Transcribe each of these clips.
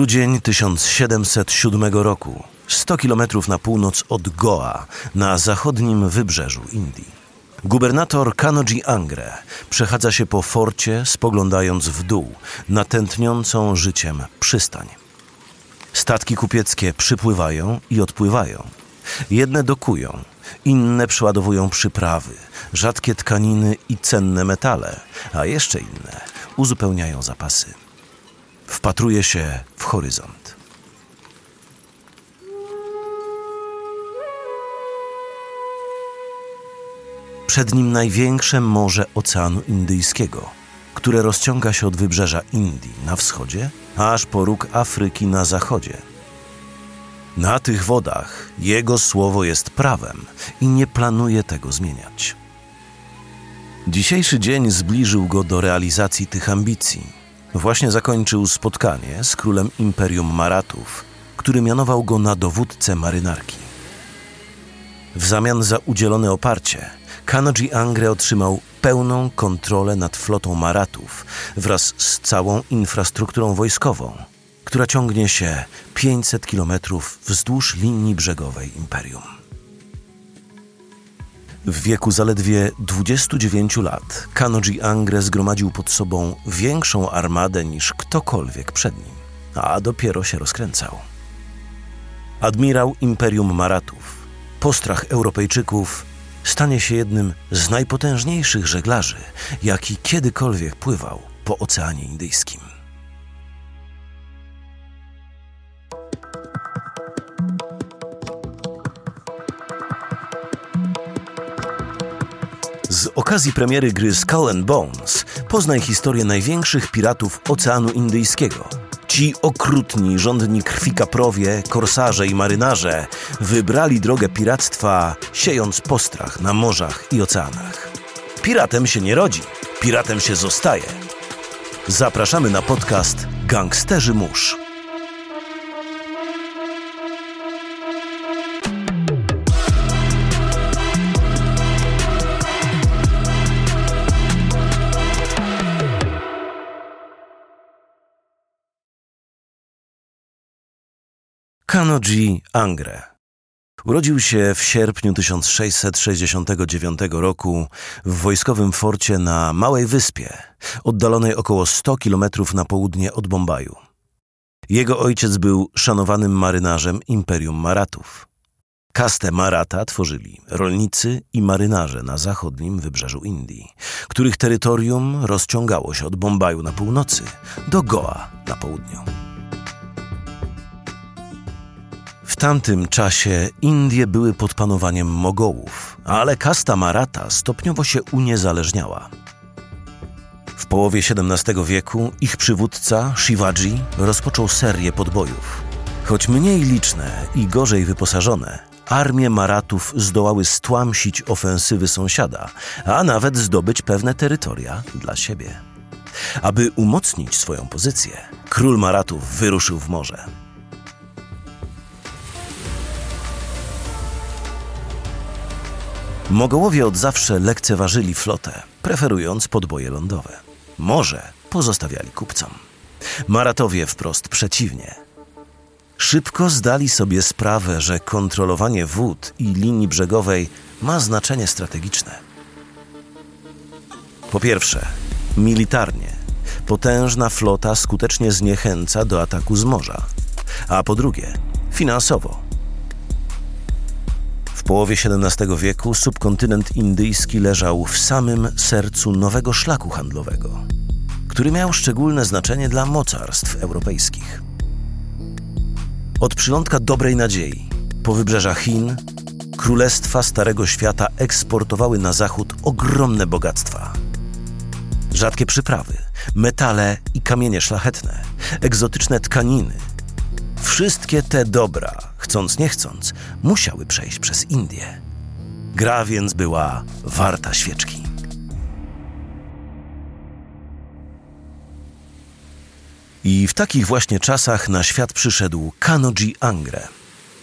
Grudzień 1707 roku, 100 kilometrów na północ od Goa, na zachodnim wybrzeżu Indii. Gubernator Kanoji Angre przechadza się po forcie, spoglądając w dół, na tętniącą życiem przystań. Statki kupieckie przypływają i odpływają. Jedne dokują, inne przeładowują przyprawy, rzadkie tkaniny i cenne metale, a jeszcze inne uzupełniają zapasy. Wpatruje się w horyzont. Przed nim największe morze Oceanu Indyjskiego, które rozciąga się od wybrzeża Indii na wschodzie, aż po róg Afryki na zachodzie. Na tych wodach jego słowo jest prawem i nie planuje tego zmieniać. Dzisiejszy dzień zbliżył go do realizacji tych ambicji. Właśnie zakończył spotkanie z królem Imperium Maratów, który mianował go na dowódcę marynarki. W zamian za udzielone oparcie, Kanoji Angre otrzymał pełną kontrolę nad flotą Maratów wraz z całą infrastrukturą wojskową, która ciągnie się 500 kilometrów wzdłuż linii brzegowej imperium. W wieku zaledwie 29 lat Kanoji Angre zgromadził pod sobą większą armadę niż ktokolwiek przed nim, a dopiero się rozkręcał. Admirał Imperium Maratów, postrach Europejczyków, stanie się jednym z najpotężniejszych żeglarzy, jaki kiedykolwiek pływał po Oceanie Indyjskim. Z okazji premiery gry Skull and Bones poznaj historię największych piratów Oceanu Indyjskiego. Ci okrutni, żądni krwi kaprowie, korsarze i marynarze wybrali drogę piractwa, siejąc postrach na morzach i oceanach. Piratem się nie rodzi, piratem się zostaje. Zapraszamy na podcast Gangsterzy Mórz. Kanoji Angre. Urodził się w sierpniu 1669 roku w wojskowym forcie na Małej Wyspie, oddalonej około 100 kilometrów na południe od Bombaju. Jego ojciec był szanowanym marynarzem Imperium Maratów. Kastę Marata tworzyli rolnicy i marynarze na zachodnim wybrzeżu Indii, których terytorium rozciągało się od Bombaju na północy do Goa na południu. Tamtym czasie Indie były pod panowaniem Mogołów, ale kasta Maratha stopniowo się uniezależniała. W połowie XVII wieku ich przywódca Shivaji rozpoczął serię podbojów. Choć mniej liczne i gorzej wyposażone, armie Maratów zdołały stłamsić ofensywy sąsiada, a nawet zdobyć pewne terytoria dla siebie. Aby umocnić swoją pozycję, król Maratów wyruszył w morze. Mogołowie od zawsze lekceważyli flotę, preferując podboje lądowe. Morze pozostawiali kupcom. Maratowie wprost przeciwnie. Szybko zdali sobie sprawę, że kontrolowanie wód i linii brzegowej ma znaczenie strategiczne. Po pierwsze, militarnie potężna flota skutecznie zniechęca do ataku z morza, a po drugie, finansowo połowie XVII wieku subkontynent indyjski leżał w samym sercu nowego szlaku handlowego, który miał szczególne znaczenie dla mocarstw europejskich. Od przylądka dobrej nadziei, po wybrzeża Chin, królestwa Starego Świata eksportowały na zachód ogromne bogactwa. Rzadkie przyprawy, metale i kamienie szlachetne, egzotyczne tkaniny. Wszystkie te dobra chcąc nie chcąc, musiały przejść przez Indię. Gra więc była warta świeczki. I w takich właśnie czasach na świat przyszedł Kanoji Angre.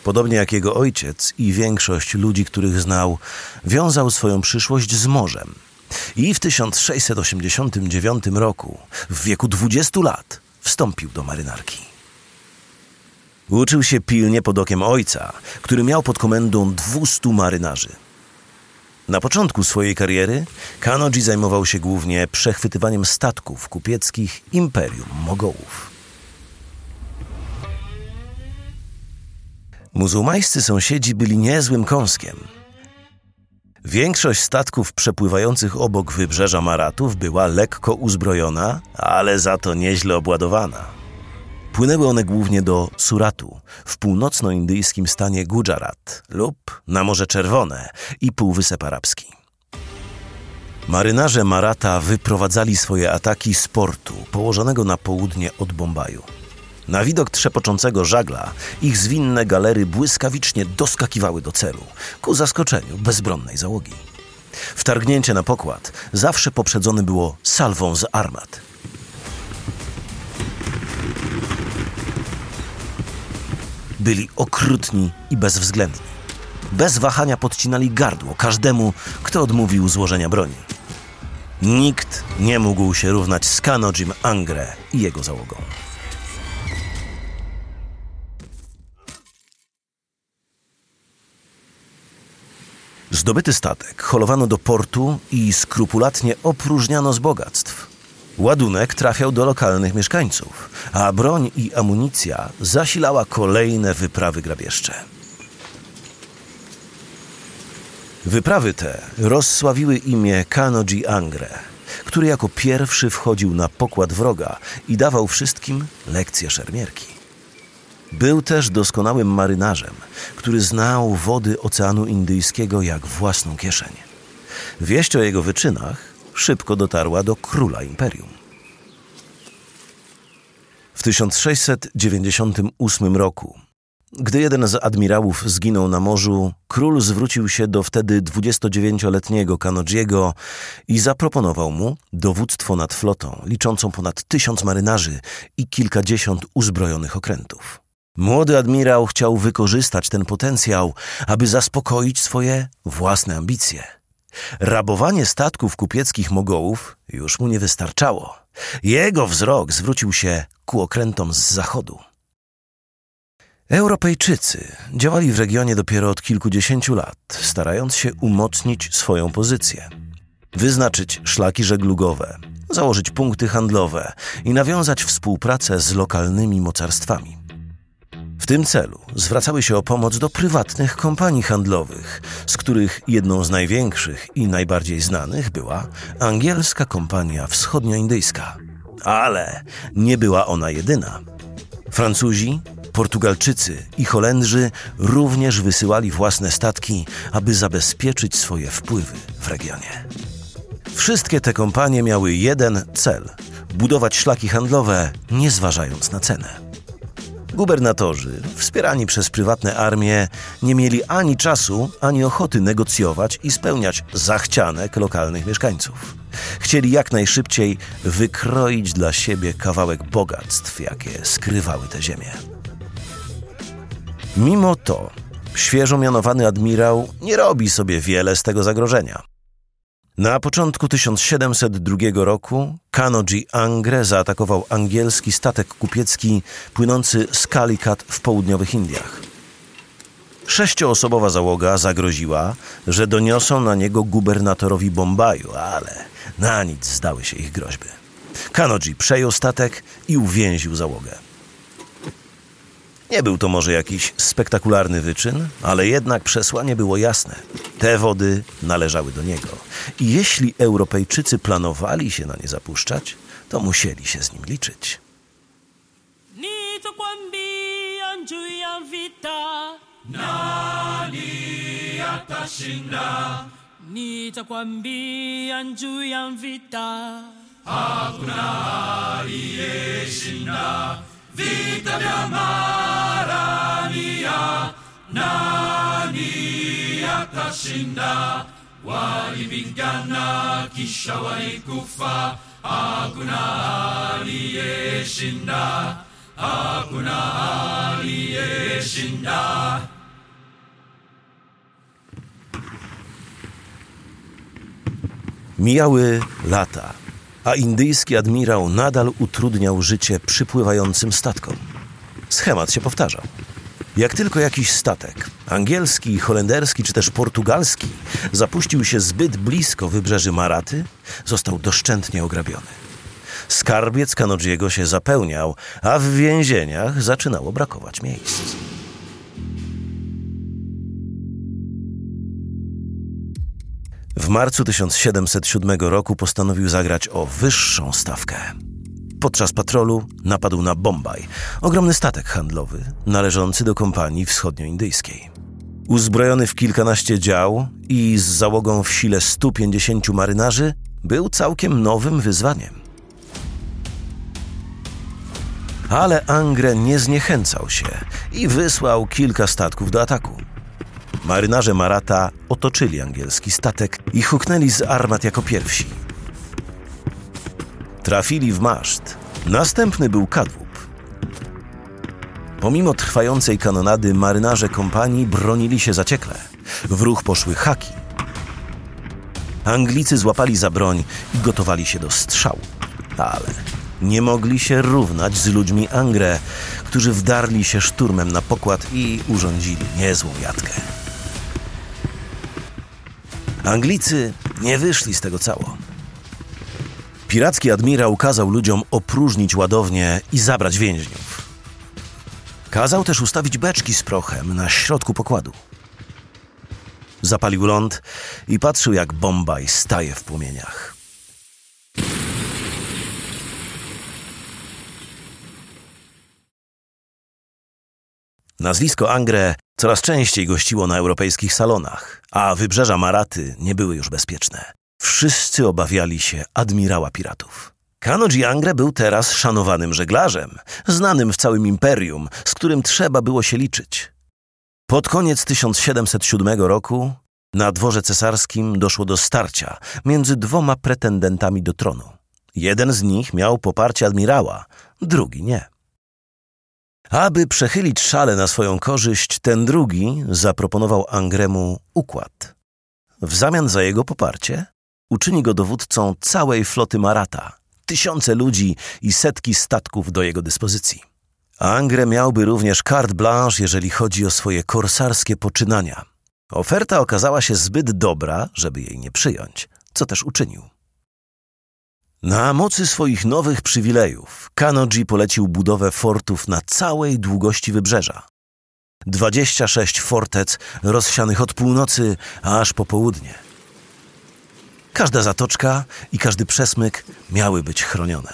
Podobnie jak jego ojciec i większość ludzi, których znał, wiązał swoją przyszłość z morzem. I w 1689 roku, w wieku 20 lat, wstąpił do marynarki. Uczył się pilnie pod okiem ojca, który miał pod komendą 200 marynarzy. Na początku swojej kariery Kanoji zajmował się głównie przechwytywaniem statków kupieckich Imperium Mogołów. Muzułmańscy sąsiedzi byli niezłym kąskiem. Większość statków przepływających obok wybrzeża Maratów była lekko uzbrojona, ale za to nieźle obładowana. Płynęły one głównie do Suratu, w północnoindyjskim stanie Gujarat lub na Morze Czerwone i Półwysep Arabski. Marynarze Marata wyprowadzali swoje ataki z portu położonego na południe od Bombaju. Na widok trzepoczącego żagla ich zwinne galery błyskawicznie doskakiwały do celu, ku zaskoczeniu bezbronnej załogi. Wtargnięcie na pokład zawsze poprzedzone było salwą z armat. Byli okrutni i bezwzględni. Bez wahania podcinali gardło każdemu, kto odmówił złożenia broni. Nikt nie mógł się równać z Kanojim Angre i jego załogą. Zdobyty statek holowano do portu i skrupulatnie opróżniano z bogactw. Ładunek trafiał do lokalnych mieszkańców, a broń i amunicja zasilała kolejne wyprawy grabieżcze. Wyprawy te rozsławiły imię Kanoji Angre, który jako pierwszy wchodził na pokład wroga i dawał wszystkim lekcje szermierki. Był też doskonałym marynarzem, który znał wody Oceanu Indyjskiego jak własną kieszeń. Wieść o jego wyczynach szybko dotarła do króla imperium. W 1698 roku, gdy jeden z admirałów zginął na morzu, król zwrócił się do wtedy 29-letniego Kanodziego i zaproponował mu dowództwo nad flotą, liczącą ponad tysiąc marynarzy i kilkadziesiąt uzbrojonych okrętów. Młody admirał chciał wykorzystać ten potencjał, aby zaspokoić swoje własne ambicje. Rabowanie statków kupieckich Mogołów już mu nie wystarczało. Jego wzrok zwrócił się ku okrętom z zachodu. Europejczycy działali w regionie dopiero od kilkudziesięciu lat, starając się umocnić swoją pozycję, wyznaczyć szlaki żeglugowe, założyć punkty handlowe i nawiązać współpracę z lokalnymi mocarstwami. Tym celu zwracały się o pomoc do prywatnych kompanii handlowych, z których jedną z największych i najbardziej znanych była angielska kompania wschodnioindyjska. Ale nie była ona jedyna. Francuzi, Portugalczycy i Holendrzy również wysyłali własne statki, aby zabezpieczyć swoje wpływy w regionie. Wszystkie te kompanie miały jeden cel budować szlaki handlowe, nie zważając na cenę. Gubernatorzy, wspierani przez prywatne armie, nie mieli ani czasu, ani ochoty negocjować i spełniać zachcianek lokalnych mieszkańców. Chcieli jak najszybciej wykroić dla siebie kawałek bogactw, jakie skrywały te ziemie. Mimo to świeżo mianowany admirał nie robi sobie wiele z tego zagrożenia. Na początku 1702 roku Kanoji Angre zaatakował angielski statek kupiecki płynący z Calicut w południowych Indiach. Sześcioosobowa załoga zagroziła, że doniosą na niego gubernatorowi Bombaju, ale na nic zdały się ich groźby. Kanoji przejął statek i uwięził załogę. Nie był to może jakiś spektakularny wyczyn, ale jednak przesłanie było jasne. Te wody należały do niego. I jeśli Europejczycy planowali się na nie zapuszczać, to musieli się z nim liczyć. Nani atashinda? Nitakwambia juu ya vita, hakuna aliyeshinda vita vya atashinda? Walipigana kisha walikufa, hakuna aliyeshinda, hakuna aliyeshinda. Mijały lata, a indyjski admirał nadal utrudniał życie przypływającym statkom. Schemat się powtarzał. Jak tylko jakiś statek, angielski, holenderski czy też portugalski, zapuścił się zbyt blisko wybrzeży Maraty, został doszczętnie ograbiony. Skarbiec Kanodziego się zapełniał, a w więzieniach zaczynało brakować miejsc. W marcu 1707 roku postanowił zagrać o wyższą stawkę. Podczas patrolu napadł na Bombaj, ogromny statek handlowy należący do kompanii wschodnioindyjskiej. Uzbrojony w kilkanaście dział i z załogą w sile 150 marynarzy, był całkiem nowym wyzwaniem. Ale Angre nie zniechęcał się i wysłał kilka statków do ataku. Marynarze Marata otoczyli angielski statek i huknęli z armat jako pierwsi. Trafili w maszt. Następny był kadłub. Pomimo trwającej kanonady marynarze kompanii bronili się zaciekle. W ruch poszły haki. Anglicy złapali za broń i gotowali się do strzału. Ale nie mogli się równać z ludźmi Angre, którzy wdarli się szturmem na pokład i urządzili niezłą jatkę. Anglicy nie wyszli z tego cało. Piracki admirał kazał ludziom opróżnić ładownię i zabrać więźniów. Kazał też ustawić beczki z prochem na środku pokładu. Zapalił ląd i patrzył, jak Bombaj staje w płomieniach. Nazwisko Angre coraz częściej gościło na europejskich salonach, a wybrzeża Maraty nie były już bezpieczne. Wszyscy obawiali się admirała piratów. Kanoji Angre był teraz szanowanym żeglarzem, znanym w całym imperium, z którym trzeba było się liczyć. Pod koniec 1707 roku na dworze cesarskim doszło do starcia między dwoma pretendentami do tronu. Jeden z nich miał poparcie admirała, drugi nie. Aby przechylić szale na swoją korzyść, ten drugi zaproponował Angremu układ. W zamian za jego poparcie uczyni go dowódcą całej floty Marata, tysiące ludzi i setki statków do jego dyspozycji. Angre miałby również carte blanche, jeżeli chodzi o swoje korsarskie poczynania. Oferta okazała się zbyt dobra, żeby jej nie przyjąć, co też uczynił. Na mocy swoich nowych przywilejów Kanoji polecił budowę fortów na całej długości wybrzeża. 26 fortec rozsianych od północy aż po południe. Każda zatoczka i każdy przesmyk miały być chronione.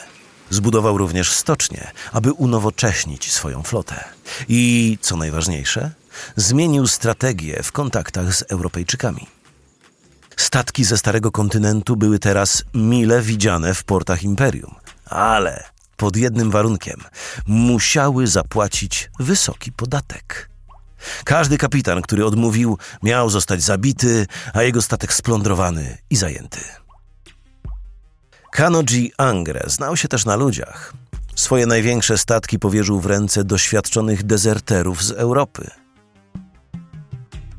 Zbudował również stocznie, aby unowocześnić swoją flotę. I, co najważniejsze, zmienił strategię w kontaktach z Europejczykami. Statki ze Starego Kontynentu były teraz mile widziane w portach imperium, ale pod jednym warunkiem musiały zapłacić wysoki podatek. Każdy kapitan, który odmówił, miał zostać zabity, a jego statek splądrowany i zajęty. Kanoji Angre znał się też na ludziach. Swoje największe statki powierzył w ręce doświadczonych dezerterów z Europy –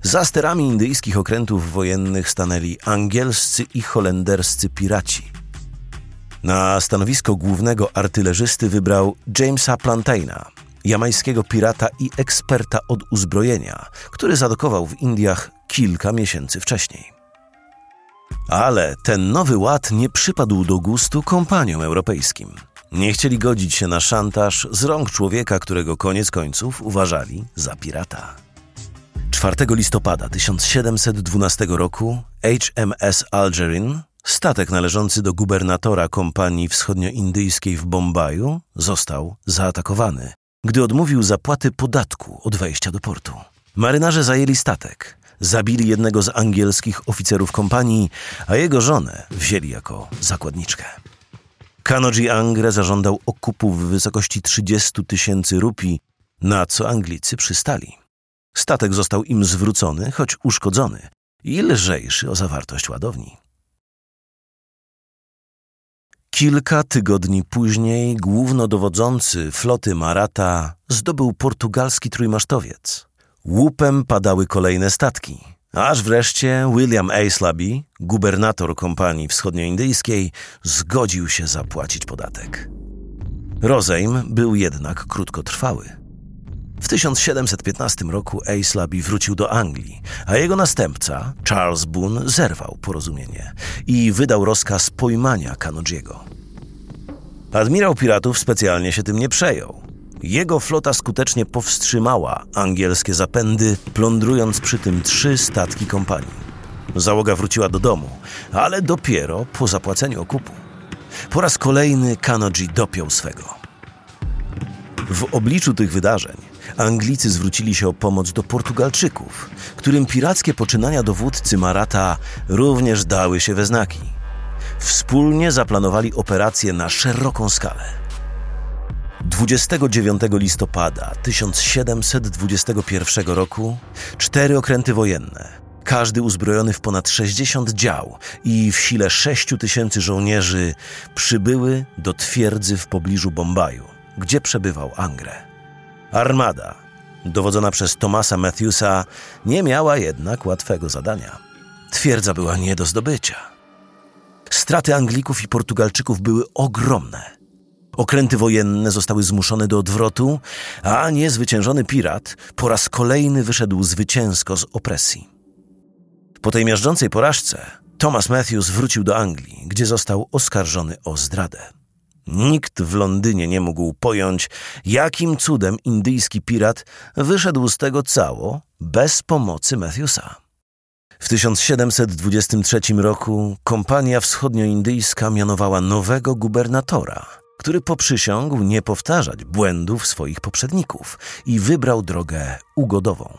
za sterami indyjskich okrętów wojennych stanęli angielscy i holenderscy piraci. Na stanowisko głównego artylerzysty wybrał Jamesa Plantaina, jamańskiego pirata i eksperta od uzbrojenia, który zadokował w Indiach kilka miesięcy wcześniej. Ale ten nowy ład nie przypadł do gustu kompaniom europejskim. Nie chcieli godzić się na szantaż z rąk człowieka, którego koniec końców uważali za pirata. 4 listopada 1712 roku HMS Algerin, statek należący do gubernatora kompanii wschodnioindyjskiej w Bombaju, został zaatakowany, gdy odmówił zapłaty podatku od wejścia do portu. Marynarze zajęli statek, zabili jednego z angielskich oficerów kompanii, a jego żonę wzięli jako zakładniczkę. Kanoji Angre zażądał okupu w wysokości 30 tysięcy rupii, na co Anglicy przystali. Statek został im zwrócony, choć uszkodzony i lżejszy o zawartość ładowni. Kilka tygodni później głównodowodzący floty Marata zdobył portugalski trójmasztowiec. Łupem padały kolejne statki, aż wreszcie William Aislaby, gubernator kompanii wschodnioindyjskiej, zgodził się zapłacić podatek. Rozejm był jednak krótkotrwały. W 1715 roku Aislaby wrócił do Anglii, a jego następca, Charles Boone, zerwał porozumienie i wydał rozkaz pojmania Kanodziego. Admirał piratów specjalnie się tym nie przejął. Jego flota skutecznie powstrzymała angielskie zapędy, plądrując przy tym trzy statki kompanii. Załoga wróciła do domu, ale dopiero po zapłaceniu okupu. Po raz kolejny Kanoji dopiął swego. W obliczu tych wydarzeń Anglicy zwrócili się o pomoc do Portugalczyków, którym pirackie poczynania dowódcy Marata również dały się we znaki. Wspólnie zaplanowali operację na szeroką skalę. 29 listopada 1721 roku cztery okręty wojenne, każdy uzbrojony w ponad 60 dział i w sile 6 tysięcy żołnierzy, przybyły do twierdzy w pobliżu Bombaju, gdzie przebywał Angre. Armada, dowodzona przez Thomasa Matthewsa, nie miała jednak łatwego zadania. Twierdza była nie do zdobycia. Straty Anglików i Portugalczyków były ogromne. Okręty wojenne zostały zmuszone do odwrotu, a niezwyciężony pirat po raz kolejny wyszedł zwycięsko z opresji. Po tej miażdżącej porażce Thomas Matthews wrócił do Anglii, gdzie został oskarżony o zdradę. Nikt w Londynie nie mógł pojąć, jakim cudem indyjski pirat wyszedł z tego cało bez pomocy Matthewsa. W 1723 roku kompania wschodnioindyjska mianowała nowego gubernatora, który poprzysiągł nie powtarzać błędów swoich poprzedników i wybrał drogę ugodową.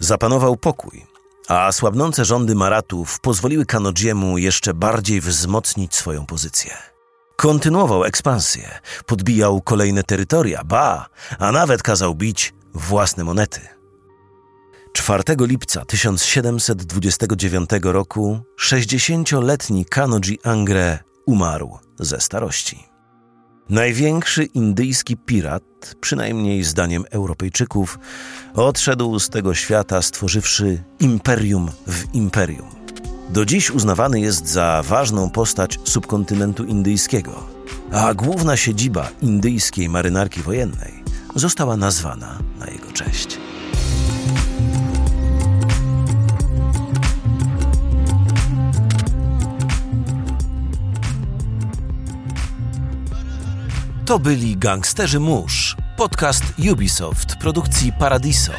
Zapanował pokój, a słabnące rządy Maratów pozwoliły Kanodziemu jeszcze bardziej wzmocnić swoją pozycję. Kontynuował ekspansję, podbijał kolejne terytoria, ba, a nawet kazał bić własne monety. 4 lipca 1729 roku 60-letni Kanoji Angre umarł ze starości. Największy indyjski pirat, przynajmniej zdaniem Europejczyków, odszedł z tego świata, stworzywszy imperium w imperium. Do dziś uznawany jest za ważną postać subkontynentu indyjskiego, a główna siedziba indyjskiej marynarki wojennej została nazwana na jego cześć. To byli Gangsterzy Mórz, podcast Ubisoft produkcji Paradiso.